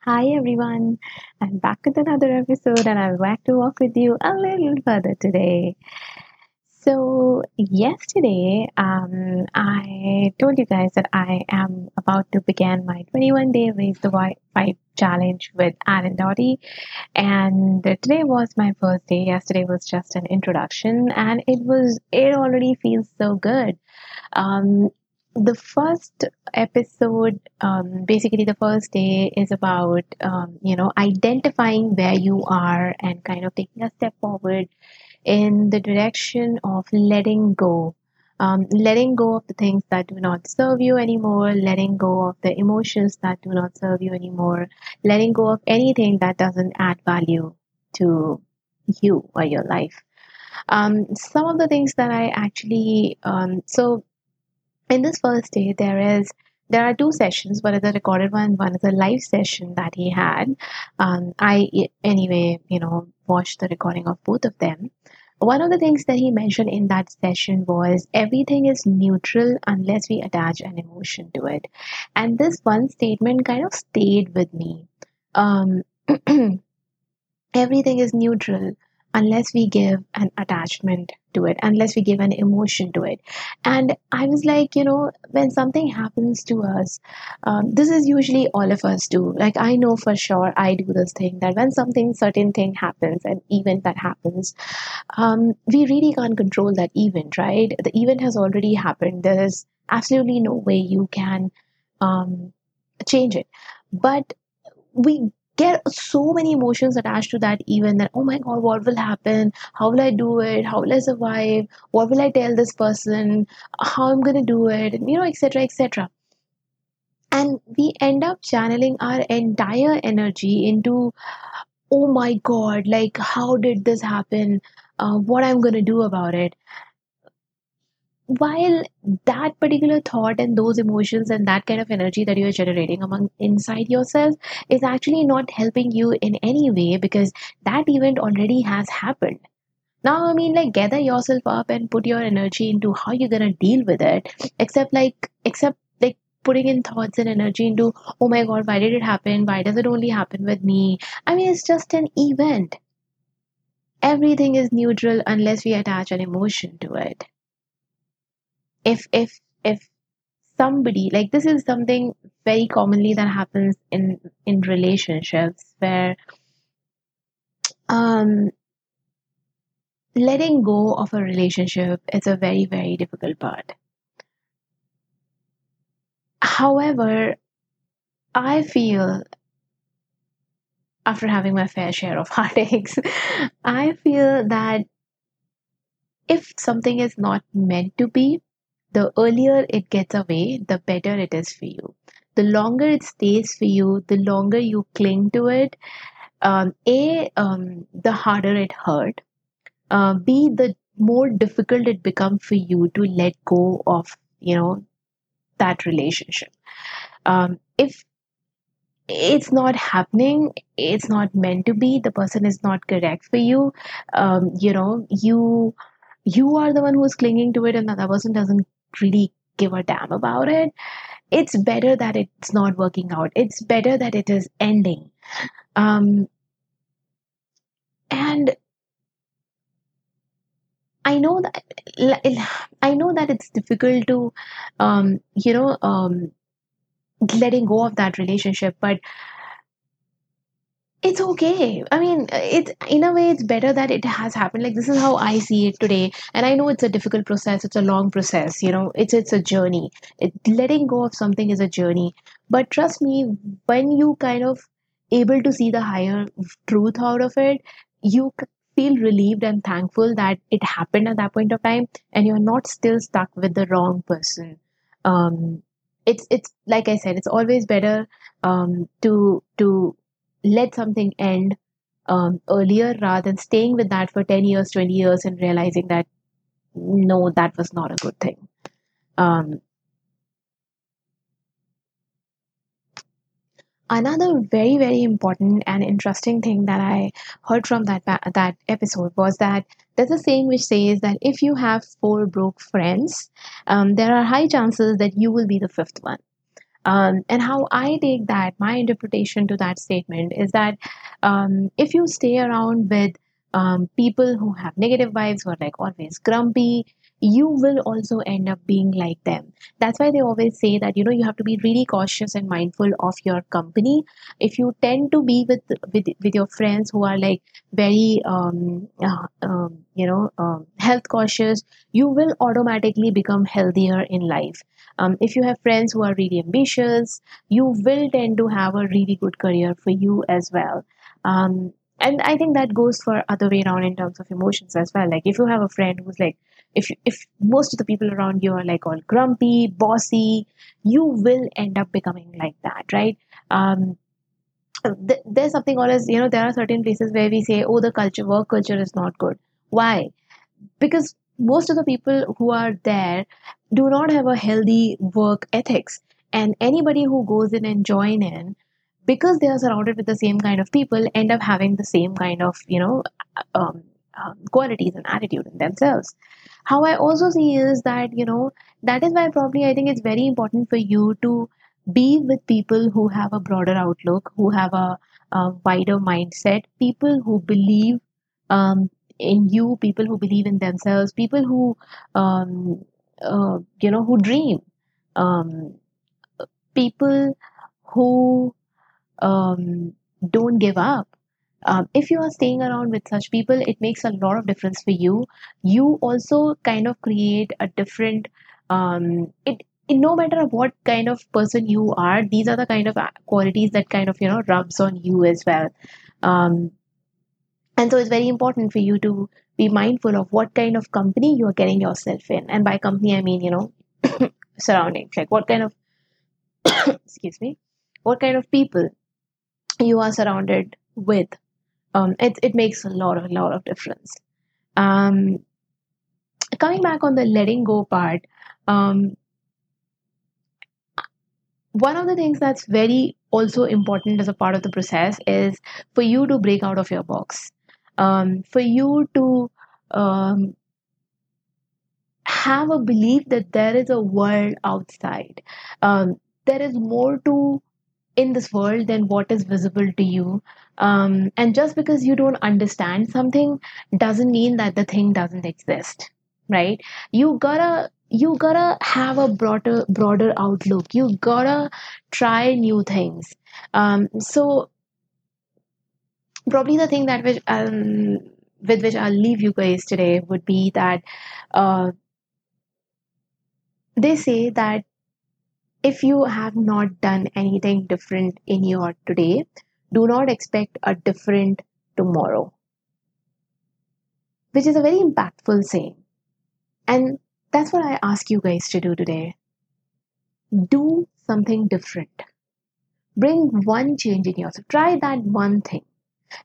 Hi everyone, I'm back with another episode and I'm back to walk with you a little further today. So, yesterday, um, I told you guys that I am about to begin my 21 day Raise the Vibe challenge with Ann Doughty, and today was my first day. Yesterday was just an introduction, and it was, it already feels so good. Um, the first episode um, basically the first day is about um, you know identifying where you are and kind of taking a step forward in the direction of letting go. Um, letting go of the things that do not serve you anymore letting go of the emotions that do not serve you anymore letting go of anything that doesn't add value to you or your life. Um, some of the things that i actually um, so in this first day there is there are two sessions. One is a recorded one one is a live session that he had. Um, i anyway you know watched the recording of both of them. One of the things that he mentioned in that session was everything is neutral unless we attach an emotion to it. And this one statement kind of stayed with me. Um, everything is neutral unless we give an attachment to it, unless we give an emotion to it. And I was like, you know, when something happens to us, um, this is usually all of us do. Like, I know for sure I do this thing that when something, certain thing happens, an event that happens, um, we really can't control that event, right? The event has already happened. There is absolutely no way you can um, change it. But we get so many emotions attached to that even that oh my god what will happen? How will i do it? How will i survive? What will i tell this person? How i'm going to do it? You know etc etc and we end up channeling our entire energy into oh my god like how did this happen? Uh, what i'm going to do about it while that particular thought and those emotions and that kind of energy that you're generating among inside yourself is actually not helping you in any way because that event already has happened. Now i mean like gather yourself up and put your energy into how you're gonna deal with it except like except like putting in thoughts and energy into oh my god why did it happen? Why does it only happen with me? I mean it's just an event. Everything is neutral unless we attach an emotion to it if if if somebody like this is something very commonly that happens in in relationships where um letting go of a relationship is a very very difficult part. However i feel after having my fair share of heartaches i feel that if something is not meant to be the earlier it gets away, the better it is for you. The longer it stays for you, the longer you cling to it. Um, a, um, the harder it hurt. Uh, B, the more difficult it becomes for you to let go of, you know, that relationship. Um, if it's not happening, it's not meant to be, the person is not correct for you, um, you know, you you are the one who's clinging to it and the other person doesn't really give a damn about it. It's better that it's not working out. It's better that it is ending. Um and i know that i know that it's difficult to um you know um letting go of that relationship but it's okay. I mean it's in a way it's better that it has happened. Like this is how i see it today. And i know it's a difficult process. It's a long process you know. It's it's a journey. It, letting go of something is a journey. But trust me when you kind of able to see the higher truth out of it you feel relieved and thankful that it happened at that point of time and you're not still stuck with the wrong person. Um it's it's like i said it's always better um to to let something end um, earlier rather than staying with that for 10 years 20 years and realizing that no that was not a good thing. Um, another very very important and interesting thing that i heard from that that episode was that there's a saying which says that if you have four broke friends um, there are high chances that you will be the fifth one Um, and how I take that, my interpretation to that statement is that um, if you stay around with um, people who have negative vibes, who are like always grumpy, you will also end up being like them. That's why they always say that you know you have to be really cautious and mindful of your company. If you tend to be with with, with your friends who are like very um, uh, um, you know um, health cautious, you will automatically become healthier in life. Um, if you have friends who are really ambitious, you will tend to have a really good career for you as well. Um, and I think that goes for other way around in terms of emotions as well. Like if you have a friend who's like if if most of the people around you are like all grumpy bossy you will end up becoming like that right? Um th- there's something always you know there are certain places where we say oh the culture work culture is not good. Why? Because most of the people who are there do not have a healthy work ethics. And anybody who goes in and join in because they are surrounded with the same kind of people end up having the same kind of you know um, um, qualities and attitude in themselves. How i also see is that you know that is why probably i think it's very important for you to be with people who have a broader outlook who have a, a wider mindset people who believe um, in you people who believe in themselves people who um, uh, you know who dream um, people who um, don't give up. Um, if you are staying around with such people it makes a lot of difference for you. You also kind of create a different um, it, it no matter what kind of person you are these are the kind of uh, qualities that kind of you know rubs on you as well. Um, and so it's very important for you to be mindful of what kind of company you are getting yourself in. And by company i mean you know surroundings. Like what kind of excuse me what kind of people you are surrounded with um, it, it makes a lot of lot of difference. Um, coming back on the letting go part um, one of the things that's very also important as a part of the process is for you to break out of your box. Um, for you to um, have a belief that there is a world outside. Um, there is more to in this world than what is visible to you? Um, and just because you don't understand something doesn't mean that the thing doesn't exist right? You gotta you gotta have a broader broader outlook. You gotta try new things. Um, so probably the thing that which um, with which i'll leave you guys today would be that uh, they say that if you have not done anything different in your today do not expect a different tomorrow. Which is a very impactful saying. And that's what i ask you guys to do today. Do something different. Bring one change in yourself. Try that one thing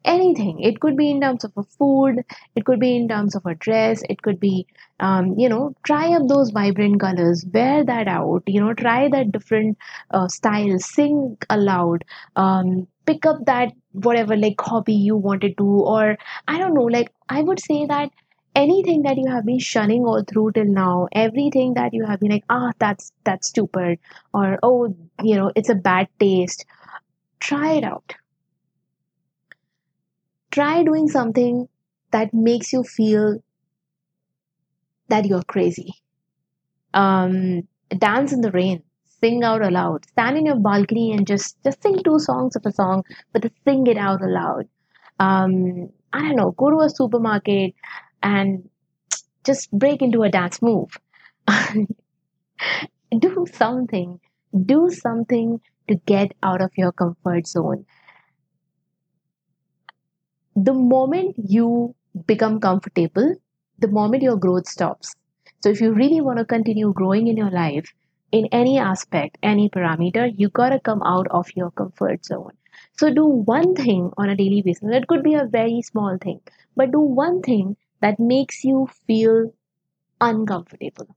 anything. It could be in terms of a food it could be in terms of a dress it could be um, you know try up those vibrant colors wear that out you know try that different uh, style sing aloud um, pick up that whatever like hobby you wanted to or i don't know like i would say that anything that you have been shunning all through till now everything that you have been like ah that's that's stupid or oh you know it's a bad taste try it out try doing something that makes you feel that you're crazy. Um dance in the rain. Sing out aloud. Stand in your balcony and just just sing two songs of a song but sing it out aloud. Um i don't know. Go to a supermarket and just break into a dance move. Do something. Do something to get out of your comfort zone the moment you become comfortable, the moment your growth stops. So, if you really want to continue growing in your life in any aspect, any parameter, you got to come out of your comfort zone. So, do one thing on a daily basis. It could be a very small thing, but do one thing that makes you feel uncomfortable.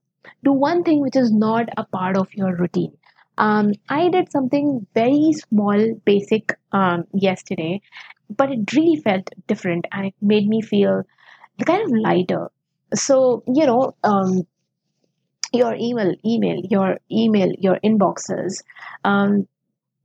Do one thing which is not a part of your routine. Um, I did something very small, basic um, yesterday, but it really felt different and it made me feel kind of lighter. So, you know, um, your email email your email your inboxes um,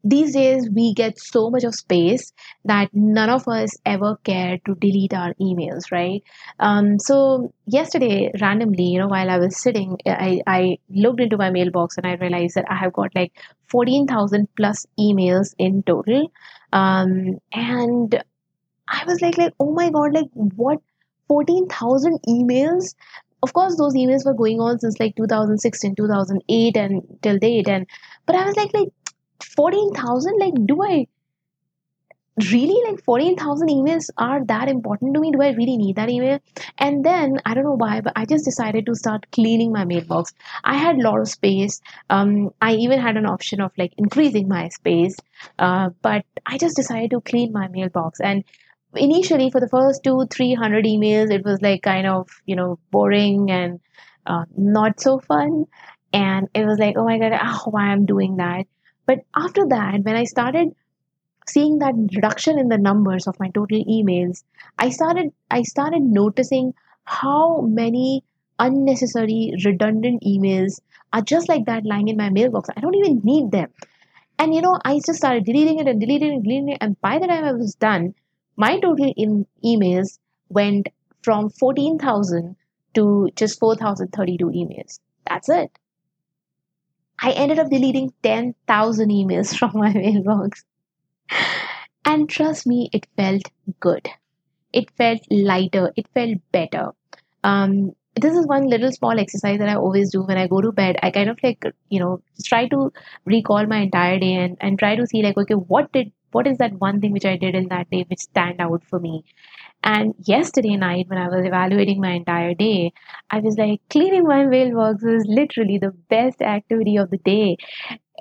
these days we get so much of space that none of us ever care to delete our emails right um, so yesterday randomly you know while i was sitting I, I looked into my mailbox and i realized that i have got like 14000 plus emails in total um, and i was like like oh my god like what? 14000 emails? Of course those emails were going on since like 2016 2008 and till date and but i was like like 14000 like do i really like 14000 emails are that important to me? Do i really need that email? And then i don't know why but i just decided to start cleaning my mailbox. I had a lot of space. Um, i even had an option of like increasing my space. Uh, but i just decided to clean my mailbox. And initially for the first two three hundred emails it was like kind of you know boring and uh, not so fun. And it was like oh my god oh, why i'm doing that? But after that when i started seeing that reduction in the numbers of my total emails i started i started noticing how many unnecessary redundant emails are just like that lying in my mailbox i don't even need them and you know i just started deleting it and deleting and deleting it and by the time i was done my total in emails went from 14,000 to just 4,032 emails. That's it. I ended up deleting 10,000 emails from my mailbox. And trust me, it felt good. It felt lighter. It felt better. Um, this is one little small exercise that I always do when I go to bed. I kind of like, you know, try to recall my entire day and, and try to see like, okay, what did what is that one thing which I did in that day which stand out for me? And yesterday night, when I was evaluating my entire day, I was like, cleaning my mailbox was literally the best activity of the day.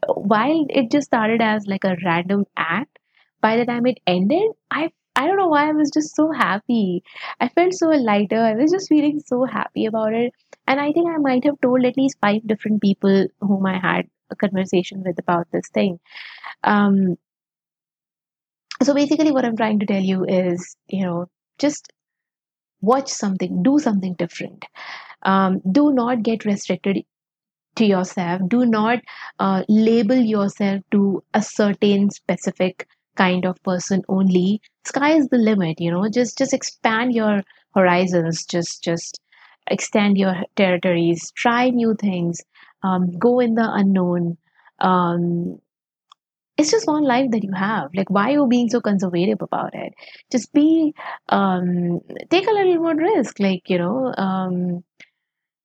While it just started as like a random act, by the time it ended, I I don't know why I was just so happy. I felt so lighter. I was just feeling so happy about it. And I think I might have told at least five different people whom I had a conversation with about this thing. Um, so basically what i'm trying to tell you is you know just watch something do something different um, do not get restricted to yourself do not uh, label yourself to a certain specific kind of person only. Sky is the limit you know just just expand your horizons just just extend your territories try new things um, go in the unknown. Um, it's just one life that you have. Like why are you being so conservative about it? Just be um take a little more risk like you know um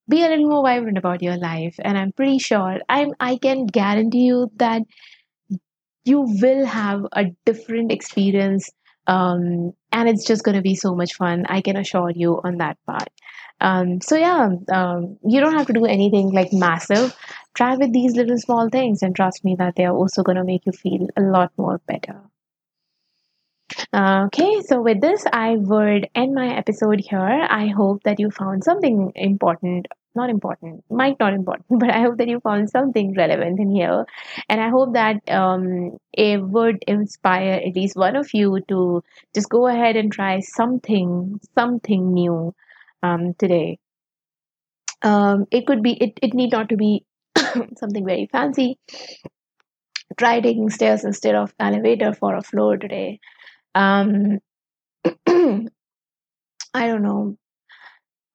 be a little more vibrant about your life. And i'm pretty sure i'm i can guarantee you that you will have a different experience um and it's just going to be so much fun i can assure you on that part um so yeah um you don't have to do anything like massive try with these little small things and trust me that they are also going to make you feel a lot more better. Okay, so with this, I would end my episode here. I hope that you found something important, not important, might not important, but I hope that you found something relevant in here. And I hope that um, it would inspire at least one of you to just go ahead and try something, something new um, today. Um, it could be, it, it need not to be something very fancy. Try taking stairs instead of elevator for a floor today. Um, I don't know.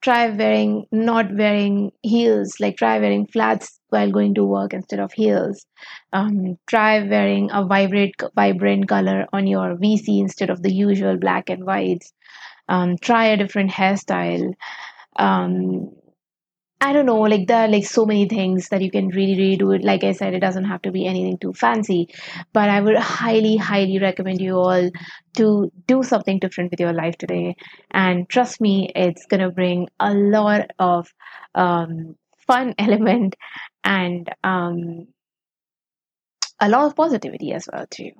Try wearing, not wearing heels, like try wearing flats while going to work instead of heels. Um, try wearing a vibrant, vibrant color on your VC instead of the usual black and whites. Um, try a different hairstyle. Um, I don't know, like there are like so many things that you can really, really do it. Like I said, it doesn't have to be anything too fancy, but I would highly, highly recommend you all to do something different with your life today. And trust me, it's gonna bring a lot of um, fun element and um, a lot of positivity as well to you.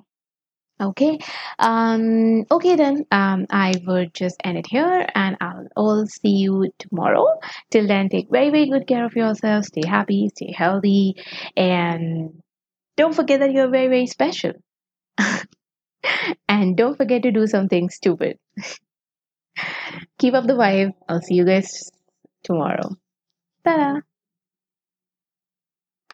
Okay. Um, okay, then um, I would just end it here and I'll all see you tomorrow. Till then, take very, very good care of yourself. Stay happy, stay healthy, and don't forget that you're very, very special. and don't forget to do something stupid. Keep up the vibe. I'll see you guys tomorrow. Ta-da!